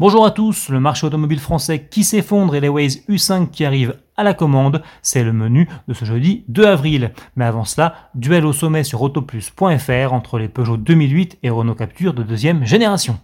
Bonjour à tous, le marché automobile français qui s'effondre et les Waze U5 qui arrivent à la commande, c'est le menu de ce jeudi 2 avril. Mais avant cela, duel au sommet sur autoplus.fr entre les Peugeot 2008 et Renault Capture de deuxième génération.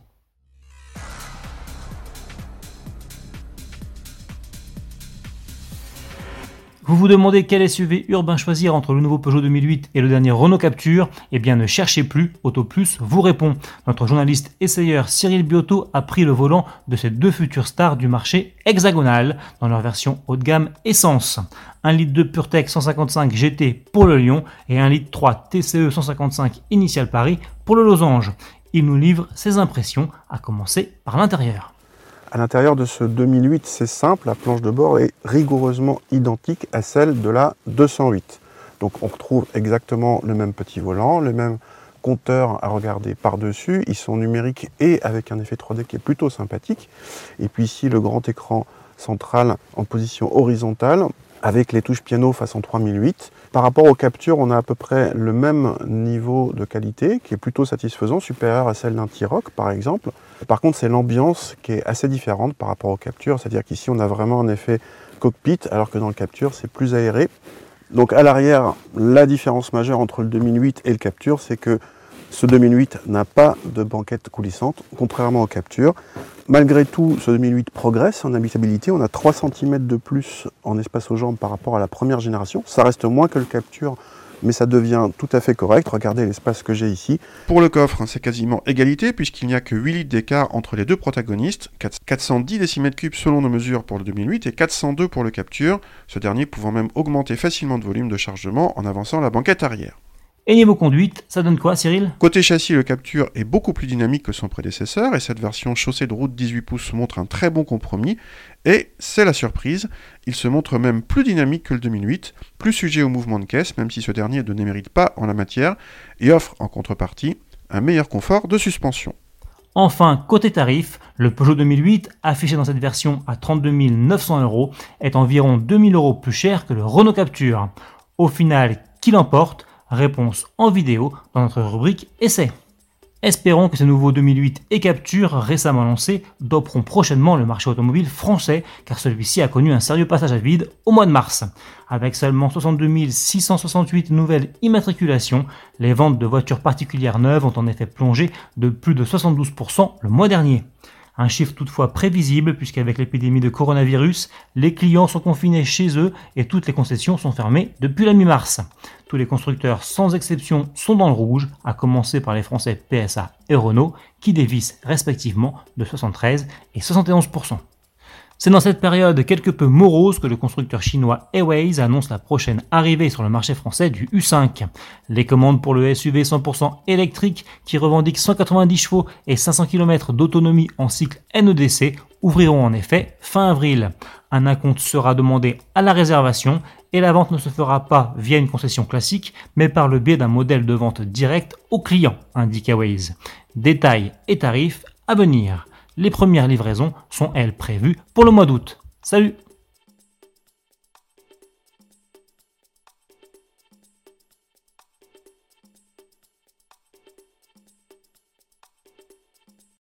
Vous vous demandez quel SUV urbain choisir entre le nouveau Peugeot 2008 et le dernier Renault Capture Eh bien ne cherchez plus, AutoPlus vous répond. Notre journaliste essayeur Cyril Biotto a pris le volant de ces deux futures stars du marché hexagonal dans leur version haut de gamme essence. 1 litre de PureTech 155 GT pour le Lyon et 1 litre 3 TCE 155 Initial Paris pour le Losange. Il nous livre ses impressions, à commencer par l'intérieur. À l'intérieur de ce 2008, c'est simple, la planche de bord est rigoureusement identique à celle de la 208. Donc on retrouve exactement le même petit volant, le même compteur à regarder par-dessus. Ils sont numériques et avec un effet 3D qui est plutôt sympathique. Et puis ici, le grand écran central en position horizontale avec les touches piano façon 3008. Par rapport aux captures, on a à peu près le même niveau de qualité qui est plutôt satisfaisant, supérieur à celle d'un T-Rock par exemple. Par contre, c'est l'ambiance qui est assez différente par rapport aux captures, c'est-à-dire qu'ici on a vraiment un effet cockpit alors que dans le capture c'est plus aéré. Donc à l'arrière, la différence majeure entre le 2008 et le capture, c'est que ce 2008 n'a pas de banquette coulissante, contrairement aux captures. Malgré tout, ce 2008 progresse en habitabilité. On a 3 cm de plus en espace aux jambes par rapport à la première génération. Ça reste moins que le capture, mais ça devient tout à fait correct. Regardez l'espace que j'ai ici. Pour le coffre, c'est quasiment égalité puisqu'il n'y a que 8 litres d'écart entre les deux protagonistes, 410 décimètres cubes selon nos mesures pour le 2008 et 402 pour le capture, ce dernier pouvant même augmenter facilement de volume de chargement en avançant la banquette arrière. Et niveau conduite, ça donne quoi Cyril? Côté châssis, le Capture est beaucoup plus dynamique que son prédécesseur et cette version chaussée de route 18 pouces montre un très bon compromis. Et c'est la surprise, il se montre même plus dynamique que le 2008, plus sujet au mouvement de caisse, même si ce dernier ne mérite pas en la matière, et offre en contrepartie un meilleur confort de suspension. Enfin, côté tarif, le Peugeot 2008, affiché dans cette version à 32 900 euros, est environ 2000 euros plus cher que le Renault Capture. Au final, qui l'emporte? Réponse en vidéo dans notre rubrique Essai. Espérons que ces nouveaux 2008 et Capture récemment lancés doperont prochainement le marché automobile français car celui-ci a connu un sérieux passage à vide au mois de mars. Avec seulement 62 668 nouvelles immatriculations, les ventes de voitures particulières neuves ont en effet plongé de plus de 72% le mois dernier. Un chiffre toutefois prévisible puisqu'avec l'épidémie de coronavirus, les clients sont confinés chez eux et toutes les concessions sont fermées depuis la mi-mars. Tous les constructeurs sans exception sont dans le rouge, à commencer par les Français PSA et Renault qui dévissent respectivement de 73 et 71%. C'est dans cette période quelque peu morose que le constructeur chinois Airways annonce la prochaine arrivée sur le marché français du U5. Les commandes pour le SUV 100% électrique qui revendique 190 chevaux et 500 km d'autonomie en cycle NEDC ouvriront en effet fin avril. Un acompte sera demandé à la réservation et la vente ne se fera pas via une concession classique mais par le biais d'un modèle de vente direct au client, indique Airways. Détails et tarifs à venir. Les premières livraisons sont elles prévues pour le mois d'août. Salut